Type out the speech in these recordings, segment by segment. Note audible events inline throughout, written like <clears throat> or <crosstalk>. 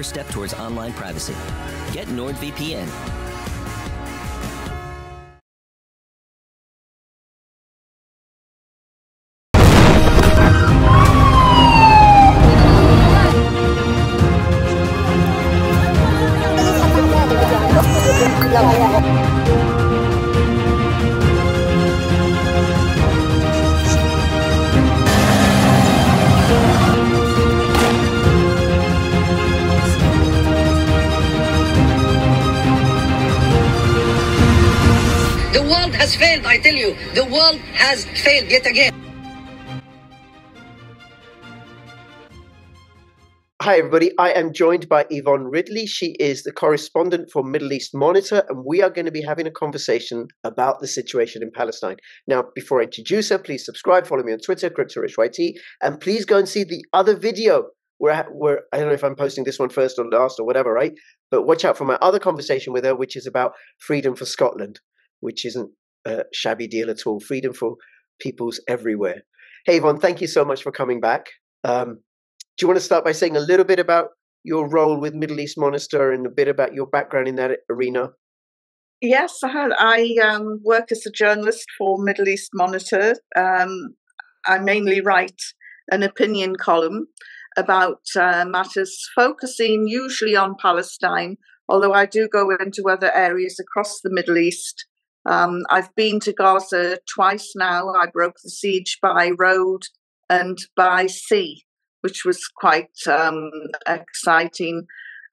first step towards online privacy. Get NordVPN. Has failed yet again. Hi, everybody. I am joined by Yvonne Ridley. She is the correspondent for Middle East Monitor, and we are going to be having a conversation about the situation in Palestine. Now, before I introduce her, please subscribe, follow me on Twitter, CryptoRichYT, and please go and see the other video where, where I don't know if I'm posting this one first or last or whatever, right? But watch out for my other conversation with her, which is about freedom for Scotland, which isn't a shabby deal at all. Freedom for peoples everywhere. Hey, Yvonne, thank you so much for coming back. Um, do you want to start by saying a little bit about your role with Middle East Monitor and a bit about your background in that arena? Yes, I. I um, work as a journalist for Middle East Monitor. Um, I mainly write an opinion column about uh, matters focusing usually on Palestine, although I do go into other areas across the Middle East. Um, I've been to Gaza twice now. I broke the siege by road and by sea, which was quite um, exciting.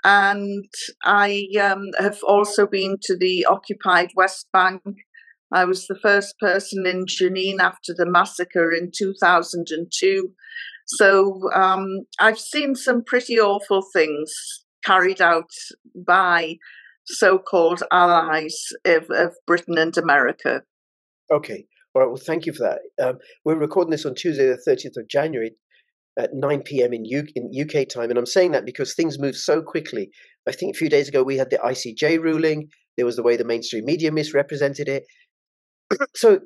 And I um, have also been to the occupied West Bank. I was the first person in Jenin after the massacre in 2002. So um, I've seen some pretty awful things carried out by so called allies of, of, Britain and America. Okay. All right. Well, thank you for that. Um, we're recording this on Tuesday, the 30th of January at 9 p.m. In, U- in UK time. And I'm saying that because things move so quickly. I think a few days ago we had the ICJ ruling, there was the way the mainstream media misrepresented it. <clears throat> so,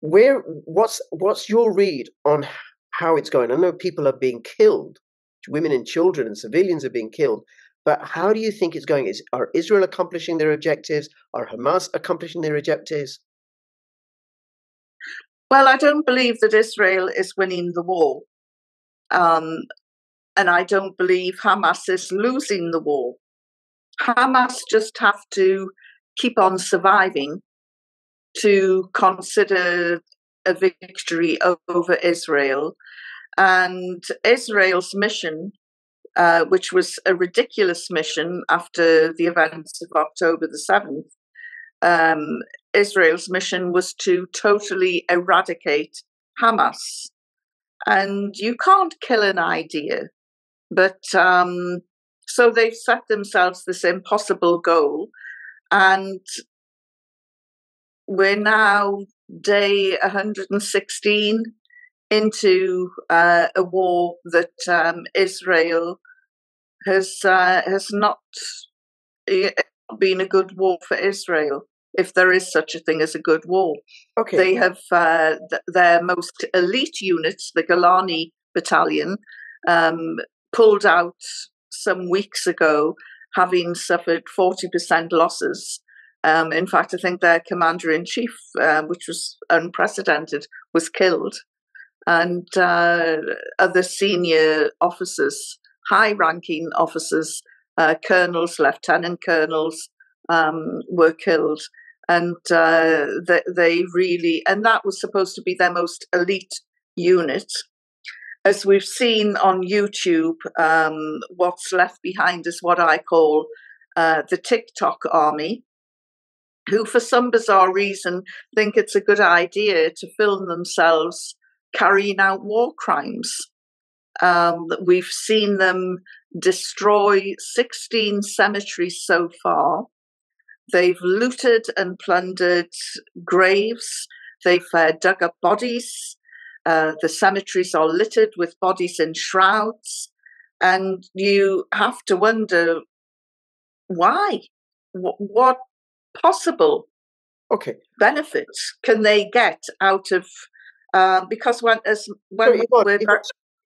where what's what's your read on how it's going? I know people are being killed, women and children and civilians are being killed. But how do you think it's going? Is are Israel accomplishing their objectives? Are Hamas accomplishing their objectives? Well, I don't believe that Israel is winning the war. Um, and I don't believe Hamas is losing the war. Hamas just have to keep on surviving to consider a victory over Israel. And Israel's mission, uh, which was a ridiculous mission after the events of October the 7th, um, Israel's mission was to totally eradicate Hamas. And you can't kill an idea. But um, so they've set themselves this impossible goal. And we're now day 116 into uh, a war that um, Israel has uh, has not been a good war for Israel if there is such a thing as a good war. Okay. They have uh, th- their most elite units, the Golani Battalion, um, pulled out some weeks ago, having suffered 40% losses. Um, in fact, I think their commander in chief, uh, which was unprecedented, was killed. And uh, other senior officers, high ranking officers, uh, colonels, lieutenant colonels, um, were killed. And uh, they, they really and that was supposed to be their most elite unit. As we've seen on youtube um, what's left behind is what i call uh, the tiktok army who for some bizarre reason think it's a good idea to film themselves carrying out war crimes um, we've seen them destroy 16 cemeteries so far They've looted and plundered graves. They've uh, dug up bodies. Uh, the cemeteries are littered with bodies in shrouds. And you have to wonder why? W- what possible okay. benefits can they get out of? Uh, because when, as when Sorry, Yvonne, Yvonne,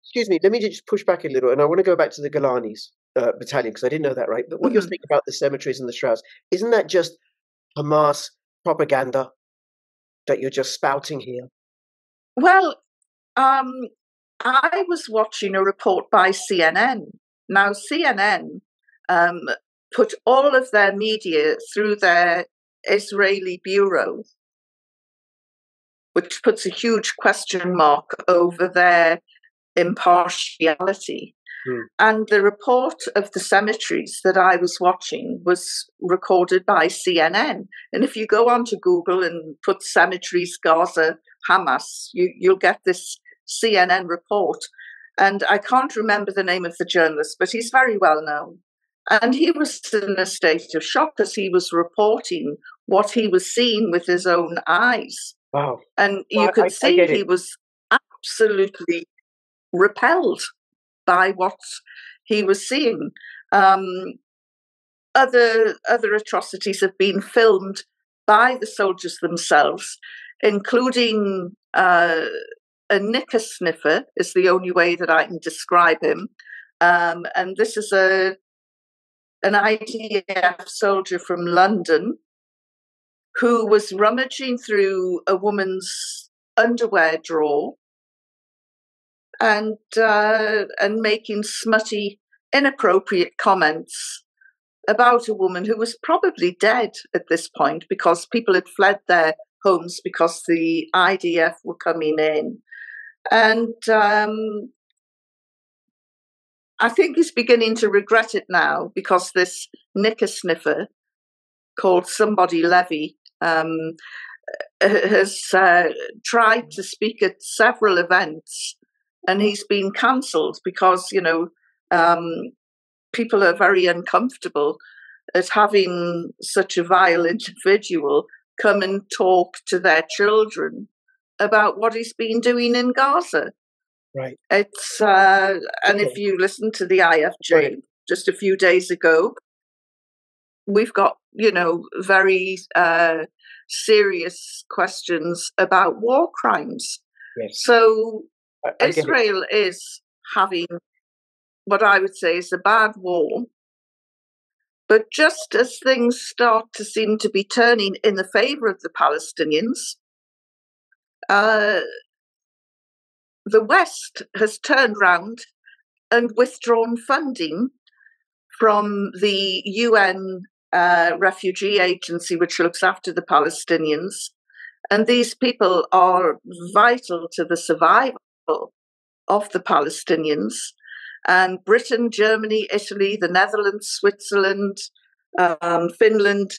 excuse me, let me just push back a little, and I want to go back to the Golani's uh, battalion because I didn't know that, right? But what you're Mhm. saying about the cemeteries and the shrouds, isn't that just Hamas propaganda that you're just spouting here? Well, um, I was watching a report by CNN. Now, CNN um, put all of their media through their Israeli bureau, which puts a huge question mark over their impartiality. Hmm. And the report of the cemeteries that I was watching was recorded by CNN. And if you go onto Google and put cemeteries Gaza Hamas, you, you'll get this CNN report. And I can't remember the name of the journalist, but he's very well known. And he was in a state of shock as he was reporting what he was seeing with his own eyes. Wow. And you Well, I- could I see get he was absolutely repelled by what he was seeing. Um, other other atrocities have been filmed by the soldiers themselves, including uh, a knicker sniffer is the only way that I can describe him. Um, and this is a an IDF soldier from London who was rummaging through a woman's underwear drawer and uh, and making smutty, inappropriate comments about a woman who was probably dead at this point because people had fled their homes because the IDF were coming in, and um, I think he's beginning to regret it now because this knicker sniffer called somebody Levy um, has uh, tried to speak at several events and he's been cancelled because you know um, people are very uncomfortable at having such a vile <laughs> individual come and talk to their children about what he's been doing in Gaza. Right. It's uh, and if you listen to the ICJ Right. just a few days ago, we've got you know very uh, serious questions about war crimes. Yes. So I, I. Israel is having what I would say is a bad war. But just as things start to seem to be turning in the favor of the Palestinians, uh, the West has turned round and withdrawn funding from the UN uh, refugee agency, which looks after the Palestinians. And these people are vital to the survival of the Palestinians. And Britain, Germany, Italy, the Netherlands, Switzerland, um, Finland,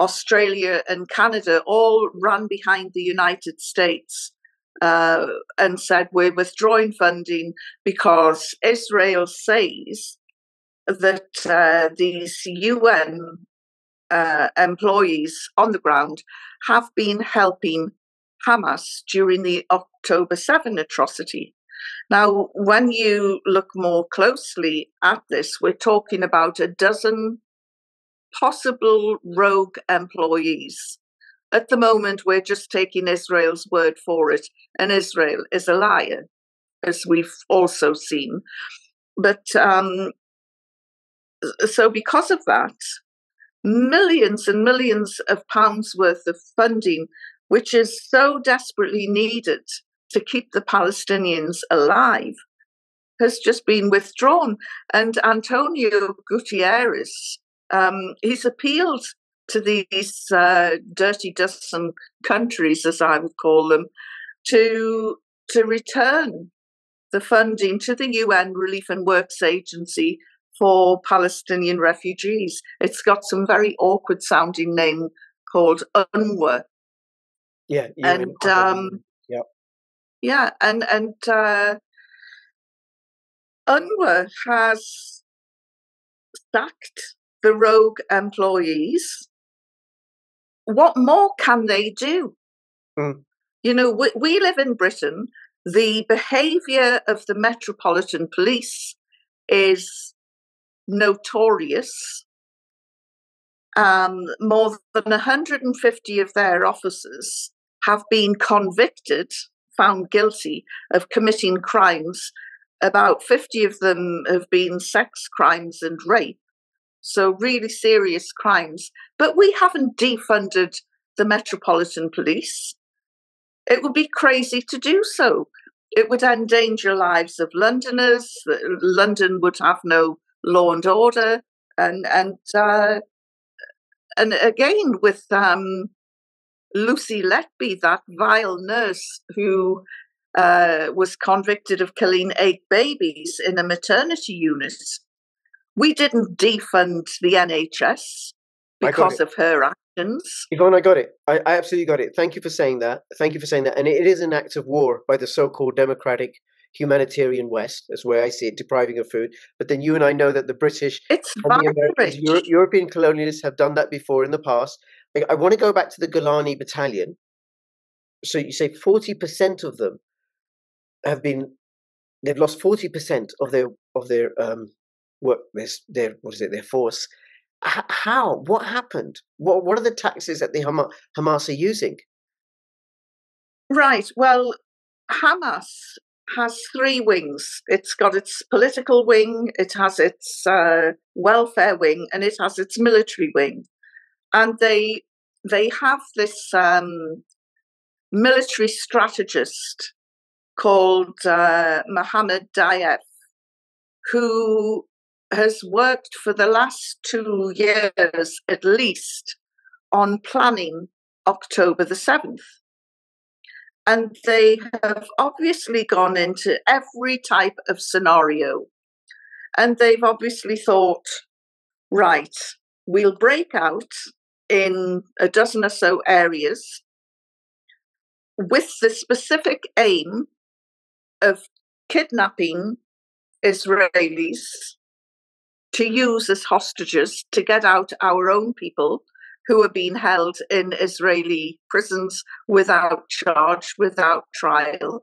Australia, and Canada all ran behind the United States uh, and said, We're withdrawing funding because Israel says that uh, these UN uh, employees on the ground have been helping Hamas during the October 7 atrocity. Now, when you look more closely at this, we're talking about a dozen possible rogue employees. At the moment, we're just taking Israel's word for it, and Israel is a liar, as we've also seen. But um, so, because of that, millions and millions of pounds worth of funding, which is so desperately needed to keep the Palestinians alive, has just been withdrawn. And Antonio Guterres, um, he's appealed to these uh, dirty dozen countries, as I would call them, to to return the funding to the UN Relief and Works Agency for Palestinian refugees. It's got some very awkward sounding name called UNRWA. Yeah. And um, Yep. yeah, and and uh, UNRWA has sacked the rogue employees. What more can they do? Mm. You know, we, we live in Britain. The behaviour of the Metropolitan Police is notorious. Um, more than 150 of their officers have been convicted, found guilty of committing crimes About 50 of them have been sex crimes and rape. So, really serious crimes. But we haven't defunded the Metropolitan Police. It would be crazy to do so. It would endanger lives of Londoners. London would have no law and order. And, and, uh, and again, with um, Lucy Letby, that vile nurse who uh, was convicted of killing eight babies in a maternity unit. We didn't defund the NHS because of her actions. Yvonne, I got it. I, I, absolutely got it. Thank you for saying that. Thank you for saying that. And it is an act of war by the so called democratic humanitarian West. That's where I see it, depriving of food. But then you and I know that the British it's and the Americans, Euro- European colonialists have done that before in the past. I, I want to go back to the Golani battalion. So you say 40% of them have been, they've lost 40% of their, of their, um, work, their, their, what is it, their force. H- how? What happened? What, what are the taxes that the Hamas, Hamas are using? Right. Well, Hamas has three wings. It's got its political wing, it has its uh, welfare wing, and it has its military wing. And they they have this um, military strategist called uh, Mohammed Deif, who has worked for the last two years at least on planning October the 7th. And they have obviously gone into every type of scenario. And they've obviously thought, right, we'll break out in a dozen or so areas with the specific aim of kidnapping Israelis to use as hostages to get out our own people who are being held in Israeli prisons without charge, without trial,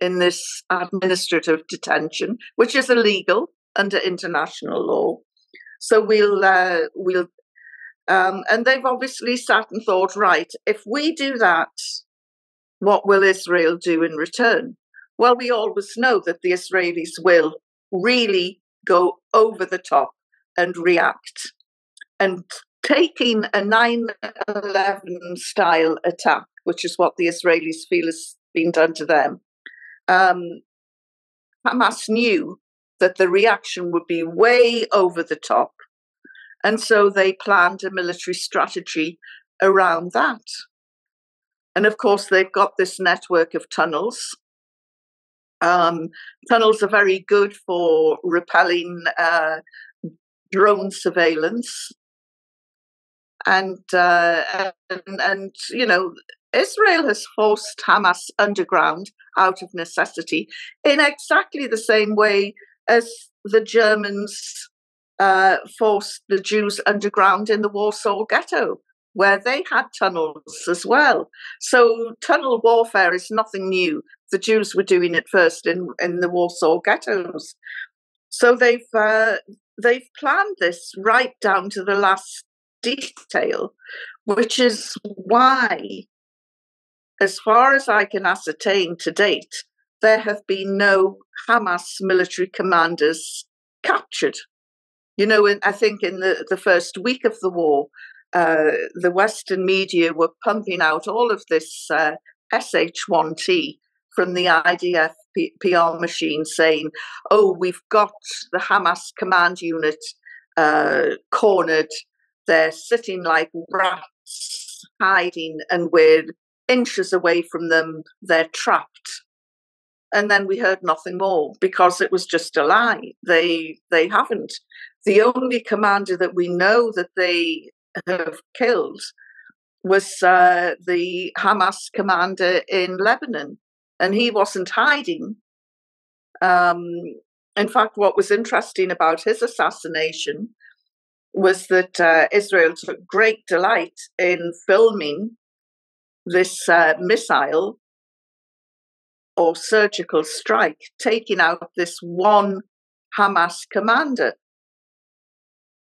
in this administrative detention, which is illegal under international law. So we'll uh, we'll um, and they've obviously sat and thought, right, if we do that, what will Israel do in return? Well, we always know that the Israelis will really go over the top and react. And taking a 9 11 style attack, which is what the Israelis feel has been done to them, um, Hamas knew that the reaction would be way over the top. And so they planned a military strategy around that. And of course, they've got this network of tunnels. Um, tunnels are very good for repelling uh, drone surveillance and, uh, and and you know Israel has forced Hamas underground out of necessity in exactly the same way as the Germans uh, forced the Jews underground in the Warsaw Ghetto, where they had tunnels as well. So tunnel warfare is nothing new. The Jews were doing it first in, in the Warsaw ghettos. So they've uh, they've planned this right down to the last detail, which is why, as far as I can ascertain to date, there have been no Hamas military commanders captured. You know, in, I think in the, the first week of the war, uh, the Western media were pumping out all of this uh, SH1T from the IDF PR machine saying, oh, we've got the Hamas command unit uh, cornered they're sitting like rats, hiding, and we're inches away from them. They're trapped. And then we heard nothing more because it was just a lie. They they haven't. The only commander that we know that they have killed was uh, the Hamas commander in Lebanon, and he wasn't hiding. Um, in fact, what was interesting about his assassination was that uh, Israel took great delight in filming this uh, missile or surgical strike, taking out this one Hamas commander,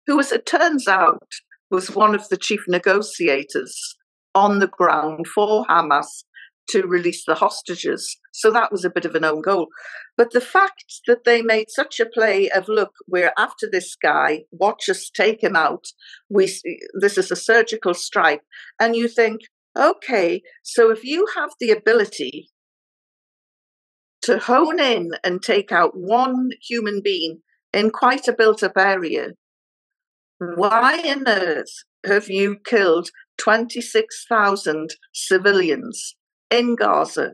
who, as it turns out, was one of the chief negotiators on the ground for Hamas to release the hostages. So that was a bit of an own goal. But the fact that they made such a play of, look, we're after this guy, watch us take him out. We this is a surgical strike, and you think, okay, so if you have the ability to hone in and take out one human being in quite a built-up area, why on earth have you killed 26,000 civilians in Gaza,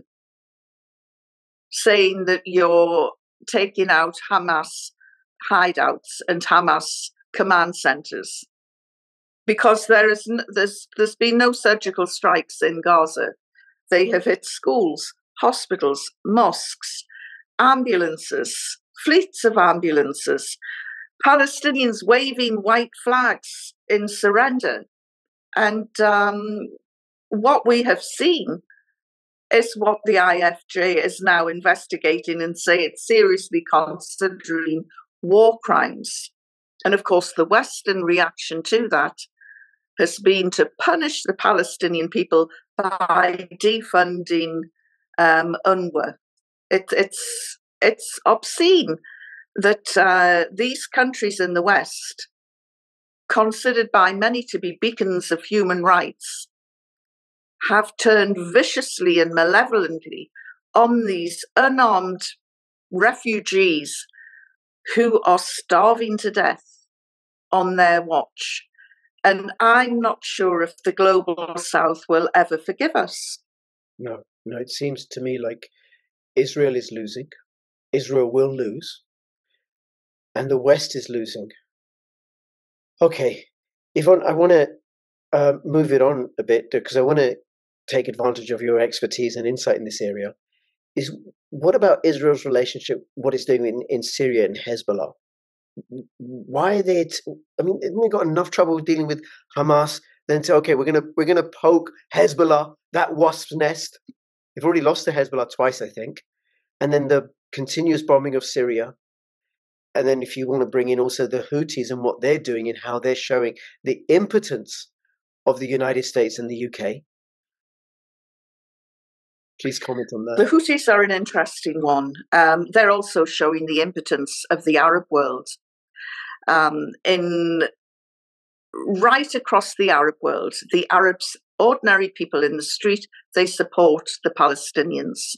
saying that you're taking out Hamas hideouts and Hamas command centers. Because there is there's there's been no surgical strikes in Gaza. They have hit schools, hospitals, mosques, ambulances, fleets of ambulances, Palestinians waving white flags in surrender. And um, what we have seen is what the ICJ is now investigating and say it's seriously considering war crimes. And of course, the Western reaction to that has been to punish the Palestinian people by defunding um, UNRWA. It, it's it's obscene that uh, these countries in the West, considered by many to be beacons of human rights, have turned viciously and malevolently on these unarmed refugees who are starving to death on their watch. And I'm not sure if the global south will ever forgive us. No, no, it seems to me like Israel is losing, Israel will lose, and the West is losing. Okay, Yvonne, I want to uh, move it on a bit because I want to take advantage of your expertise and insight in this area is what about Israel's relationship, what it's doing in, in Syria and Hezbollah? Why are they? T- I mean, we got enough trouble dealing with Hamas. Then say, okay, we're gonna we're gonna poke Hezbollah, that wasp's nest. They've already lost to Hezbollah twice, I think, and then the continuous bombing of Syria, and then if you want to bring in also the Houthis and what they're doing and how they're showing the impotence of the United States and the UK, Please comment on that. The Houthis are an interesting one. Um, they're also showing the impotence of the Arab world. Um, in right across the Arab world, the Arabs, ordinary people in the street, they support the Palestinians.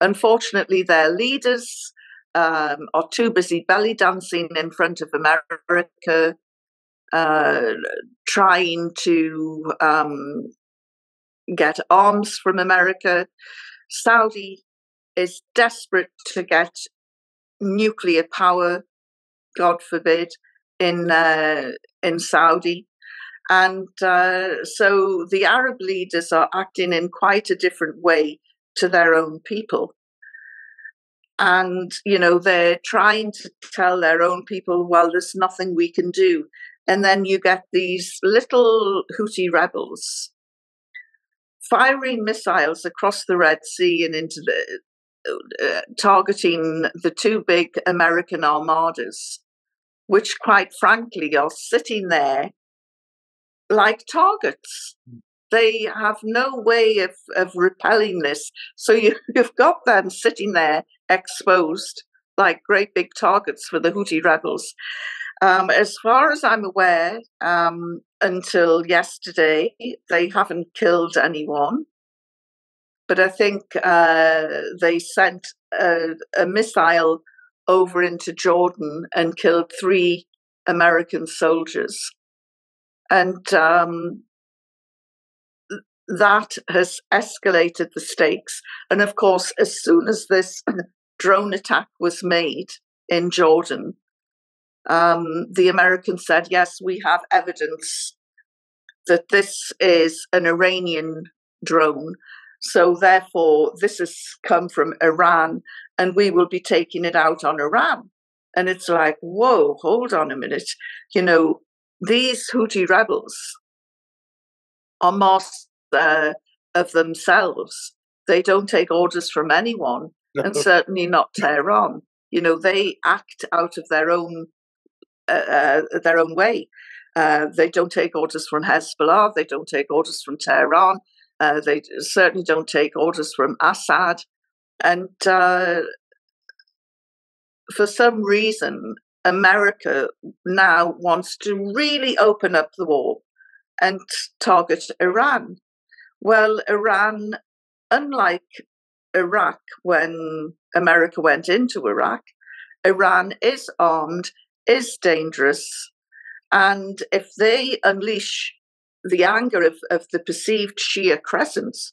Unfortunately, their leaders um, are too busy belly dancing in front of America, uh, trying to um, get arms from America. Saudi is desperate to get nuclear power, God forbid, in uh, in Saudi. And uh, so the Arab leaders are acting in quite a different way to their own people. And, you know, they're trying to tell their own people, well, there's nothing we can do. And then you get these little Houthi rebels firing missiles across the Red Sea and into the uh, targeting the two big American armadas, which, quite frankly, are sitting there like targets. They have no way of, of repelling this. So you, <laughs> you've got them sitting there exposed like great big targets for the Houthi rebels. Um, as far as I'm aware, um, until yesterday, they haven't killed anyone. But I think uh, they sent a, a, missile over into Jordan and killed three American soldiers. And um, that has escalated the stakes. And of course, as soon as this <clears throat> drone attack was made in Jordan, um, the Americans said, yes, we have evidence that this is an Iranian drone. So therefore, this has come from Iran, and we will be taking it out on Iran. And it's like, whoa, hold on a minute. You know, these Houthi rebels are masters uh, of themselves. They don't take orders from anyone, and <laughs> certainly not Tehran. You know, they act out of their own uh, uh, their own way. Uh, they don't take orders from Hezbollah. They don't take orders from Tehran. Uh, they certainly don't take orders from Assad. And uh, for some reason, America now wants to really open up the war and target Iran. Well, Iran, unlike Iraq when America went into Iraq, Iran is armed, is dangerous, and if they unleash the anger of, of the perceived Shia crescents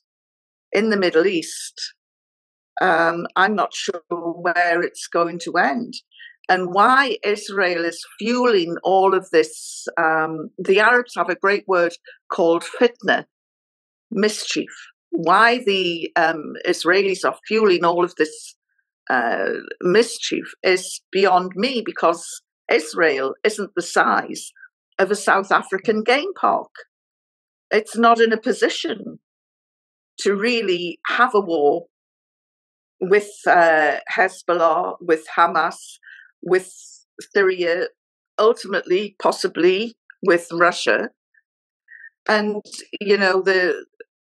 in the Middle East, um, I'm not sure where it's going to end. And why Israel is fueling all of this. Um, the Arabs have a great word called fitna, mischief. Why the um, Israelis are fueling all of this uh, mischief is beyond me because Israel isn't the size of a South African game park. It's not in a position to really have a war with uh, Hezbollah, with Hamas, with Syria, ultimately, possibly with Russia. And, you know, the,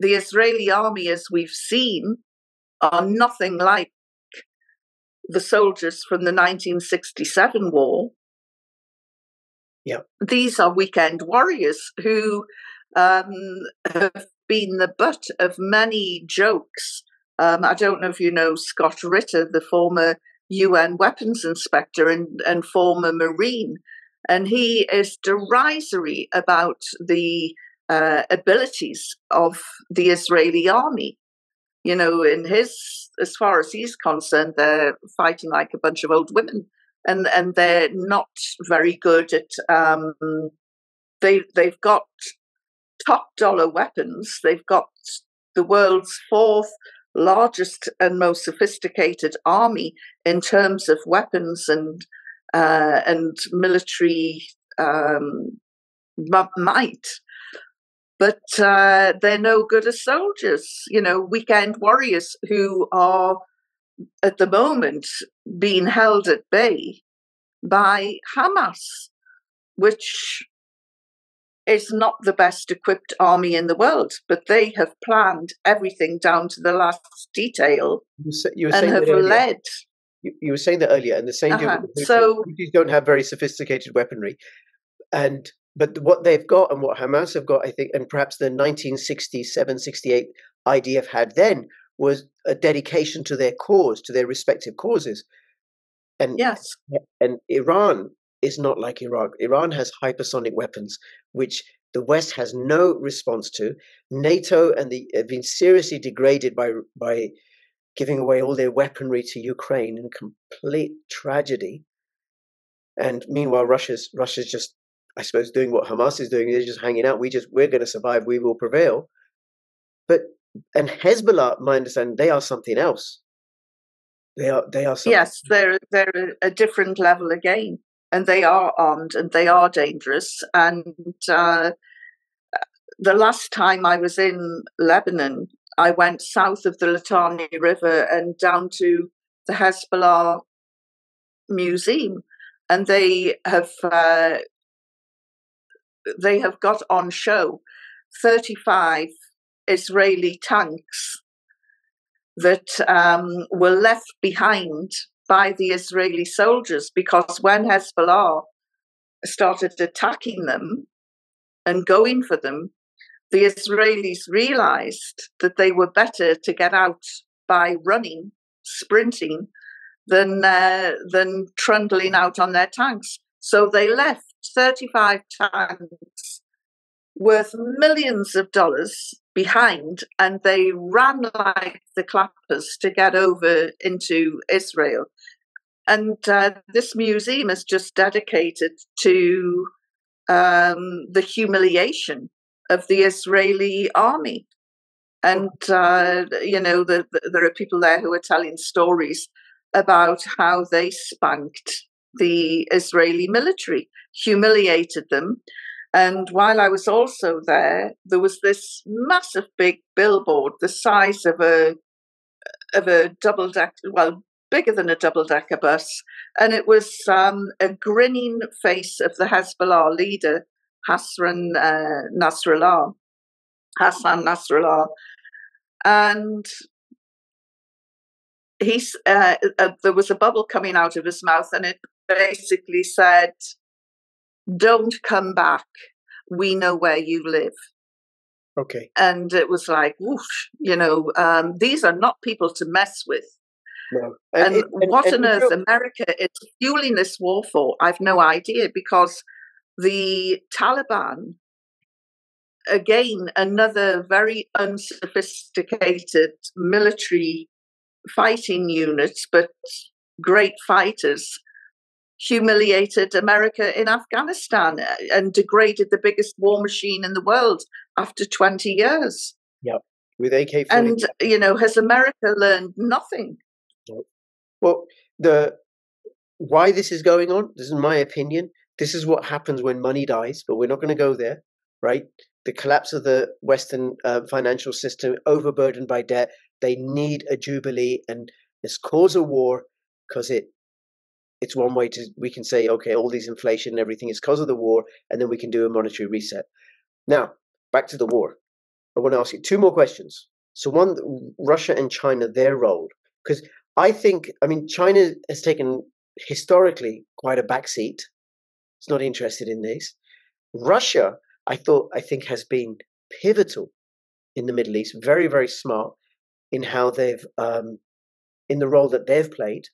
the Israeli army, as we've seen, are nothing like the soldiers from the 1967 war. Yeah. These are weekend warriors who um, have been the butt of many jokes. Um, I don't know if you know Scott Ritter, the former UN weapons inspector and, and former Marine, and he is derisory about the uh, abilities of the Israeli army. You know, in his, as far as he's concerned, they're fighting like a bunch of old women, and and they're not very good at. Um, they they've got top dollar weapons. They've got the world's fourth largest and most sophisticated army in terms of weapons and uh, and military um, might. But uh, they're no good as soldiers, you know, weekend warriors who are at the moment being held at bay by Hamas, which is not the best equipped army in the world, but they have planned everything down to the last detail you, you and have led. You, you, were saying that earlier, and the same uh-huh. so Houthis don't have very sophisticated weaponry, and but what they've got and what Hamas have got, I think, and perhaps the 1967, 68 IDF had then was a dedication to their cause, to their respective causes. And yes, and Iran is not like Iraq. Iran has hypersonic weapons, which the West has no response to. NATO and the have been seriously degraded by by giving away all their weaponry to Ukraine in complete tragedy. And meanwhile, Russia's Russia's just, I suppose, doing what Hamas is doing. They're just hanging out. We just we're going to survive. We will prevail. But and Hezbollah, my understanding, they are something else. They are they are something. yes, they're they're a different level again and they are armed and they are dangerous. And uh, the last time I was in Lebanon, I went south of the Litani River and down to the Hezbollah Museum, and they have uh, they have got on show thirty five Israeli tanks that um, were left behind by the Israeli soldiers because when Hezbollah started attacking them and going for them, the Israelis realized that they were better to get out by running, sprinting, than uh, than trundling out on their tanks. So they left 35 tanks worth millions of dollars behind and they ran like the clappers to get over into Israel. And uh, this museum is just dedicated to um, the humiliation of the Israeli army. And, uh, you know, the, the, there are people there who are telling stories about how they spanked the Israeli military, humiliated them, and while I was also there, there was this massive big billboard, the size of a of a double deck, well, bigger than a double decker bus, and it was um, a grinning face of the Hezbollah leader, Hassan uh, Nasrallah, Hassan Nasrallah. And he's uh, uh, there was a bubble coming out of his mouth, and it basically said, "Don't come back. We know where you live." Okay. And it was like, whoosh, you know, um, these are not people to mess with. No. And, it- what and on earth America is fueling this war for, I've no idea because the Taliban, again, another very unsophisticated military fighting unit, but great fighters, humiliated America in Afghanistan uh, and degraded the biggest war machine in the world after 20 years. Yep, with AK And, you know, has America learned nothing? Well, the why this is going on, this is my opinion. This is what happens when money dies, but we're not going to go there, right? The collapse of the Western uh, financial system, overburdened by debt, they need a jubilee, and let's cause a war because it it's one way to we can say okay, all these inflation and everything is because of the war, and then we can do a monetary reset. Now back to the war. I want to ask you two more questions. So one, Russia and China, their role, because I think, I mean, China has taken historically quite a backseat. It's not interested in this. Russia, I thought, I think, has been pivotal in the Middle East, very, very smart in how they've, um, in the role that they've played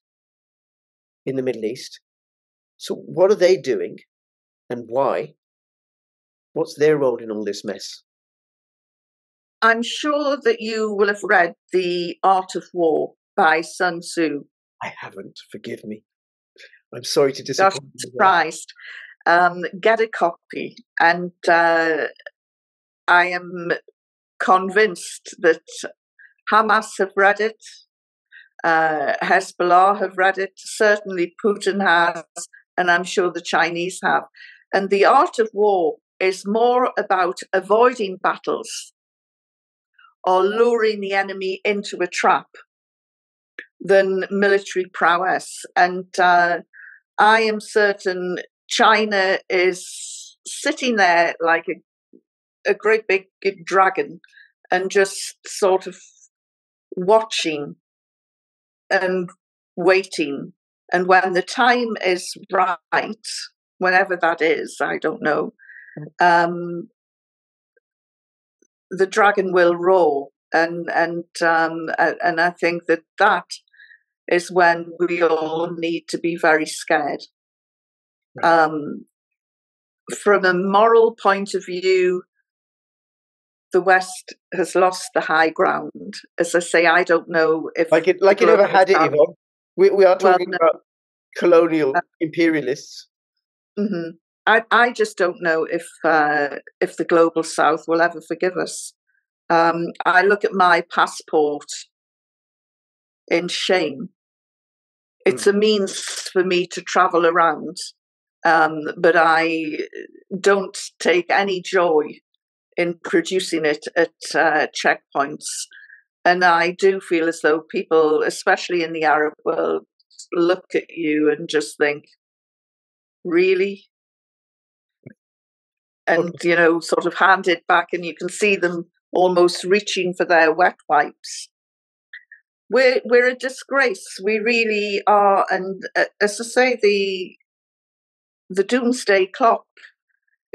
in the Middle East. So, what are they doing and why? What's their role in all this mess? I'm sure that you will have read The Art of War by Sun Tzu. I haven't, forgive me. I'm sorry to disappoint you. surprised. Um, get a copy. And uh, I am convinced that Hamas have read it, uh, Hezbollah have read it, certainly Putin has, and I'm sure the Chinese have. And the art of war is more about avoiding battles or luring the enemy into a trap than military prowess. And uh, I am certain China is sitting there like a, a great big dragon and just sort of watching and waiting. And when the time is right, whenever that is, I don't know, um, the dragon will roar. And and um, and I think that that is when we all need to be very scared. Um, from a moral point of view, the West has lost the high ground. As I say, I don't know if Like it, like it never had it, Yvonne. We, we are Well, talking no. about colonial Uh, imperialists. Mhm. I, I just don't know if uh, if the global South will ever forgive us. Um, I look at my passport in shame. It's a means for me to travel around, um, but I don't take any joy in producing it at uh, checkpoints. And I do feel as though people, especially in the Arab world, look at you and just think, really? And, you know, sort of hand it back, and you can see them almost reaching for their wet wipes. We're, we're a disgrace. We really are. And uh, as I say, the, the doomsday clock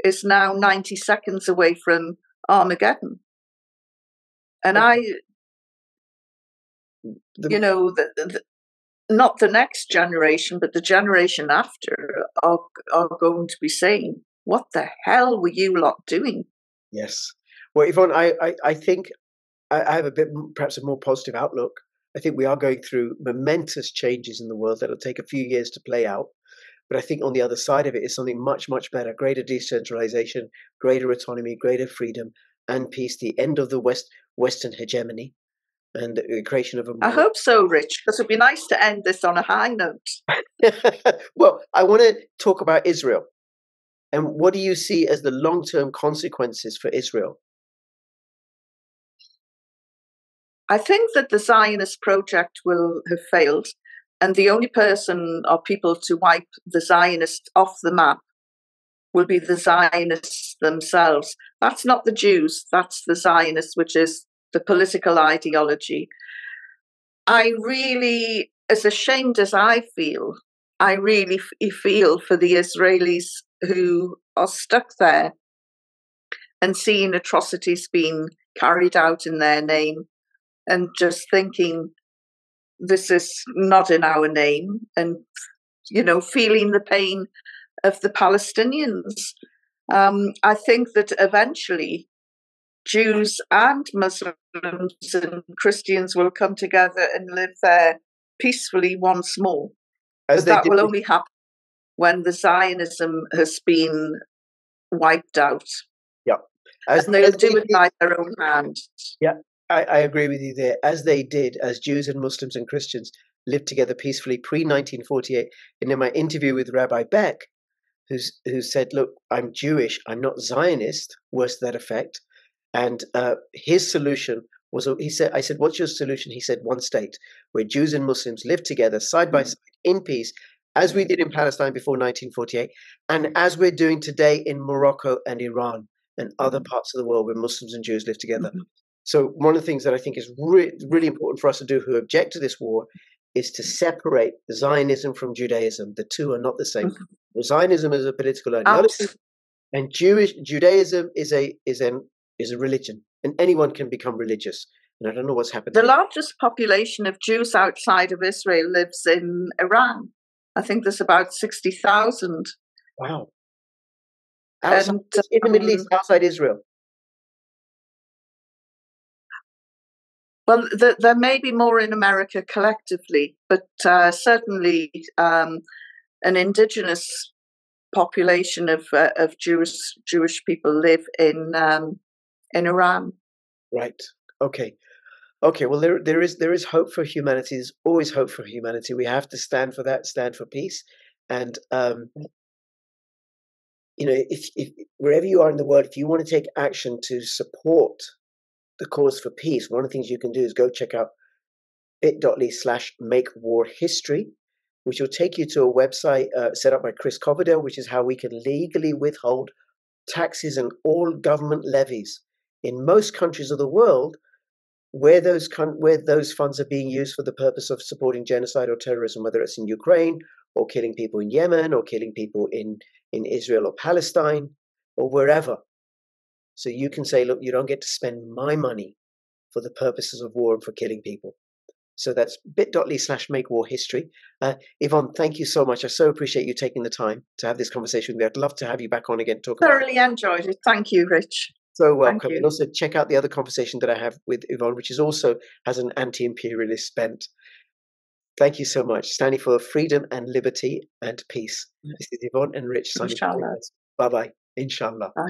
is now 90 seconds away from Armageddon. And I, The- you know, the, the, not the next generation, but the generation after are are going to be saying, "What the hell were you lot doing?" Yes. Well, Yvonne, I, I, I think I, I have a bit, perhaps a more positive outlook. I think we are going through momentous changes in the world that'll take a few years to play out. But I think on the other side of it is something much, much better greater decentralization, greater autonomy, greater freedom, and peace, the end of the West Western hegemony, and the creation of a I more hope so, Rich, because it'd be nice to end this on a high note. <laughs> well, I want to talk about Israel. And what do you see as the long term consequences for Israel? I think that the Zionist project will have failed, and the only person or people to wipe the Zionists off the map will be the Zionists themselves. That's not the Jews, that's the Zionists, which is the political ideology. I really, as ashamed as I feel, I really f- feel for the Israelis who are stuck there and seeing atrocities being carried out in their name and just thinking this is not in our name and you know feeling the pain of the palestinians. Um, i think that eventually jews and muslims and christians will come together and live there peacefully once more. As but that will only happen when the zionism has been wiped out. Yeah. As, and they'll do it by their own hand yeah I, I agree with you there. As they did, as Jews and Muslims and Christians lived together peacefully pre 1948. And in my interview with Rabbi Beck, who's, who said, Look, I'm Jewish, I'm not Zionist, worse to that effect. And uh, his solution was, he said, I said, What's your solution? He said, One state where Jews and Muslims live together side by side in peace, as we did in Palestine before 1948, and as we're doing today in Morocco and Iran and other parts of the world where Muslims and Jews live together. Mm-hmm. So, one of the things that I think is re- really important for us to do who object to this war is to separate Zionism from Judaism. The two are not the same. Mm-hmm. Zionism is a political ideology, and Jewish Judaism is a is an is a religion, and anyone can become religious. And I don't know what's happened. The largest population of Jews outside of Israel lives in Iran. I think there's about sixty thousand. Wow. Outside, and, in the Middle East, um, outside Israel. Well, the, there may be more in America collectively, but uh, certainly um, an indigenous population of uh, of Jewish Jewish people live in um, in Iran. Right. Okay. Okay. Well, there there is there is hope for humanity. There's always hope for humanity. We have to stand for that. Stand for peace. And um, you know, if, if wherever you are in the world, if you want to take action to support the cause for peace, one of the things you can do is go check out bit.ly slash make war history, which will take you to a website uh, set up by Chris Coverdale, which is how we can legally withhold taxes and all government levies in most countries of the world where those where those funds are being used for the purpose of supporting genocide or terrorism, whether it's in Ukraine or killing people in Yemen or killing people in in Israel or Palestine or wherever. So you can say, look, you don't get to spend my money for the purposes of war and for killing people. So that's bit.ly slash make war history. Uh, Yvonne, thank you so much. I so appreciate you taking the time to have this conversation with me. I'd love to have you back on again. Talk Thoroughly enjoyed it. Thank you, Rich. So welcome. And also check out the other conversation that I have with Yvonne, which is also has an anti-imperialist bent. Thank you so much. Standing for freedom and liberty and peace. This is Yvonne and Rich. Inshallah. Bye bye. Inshallah. Bye.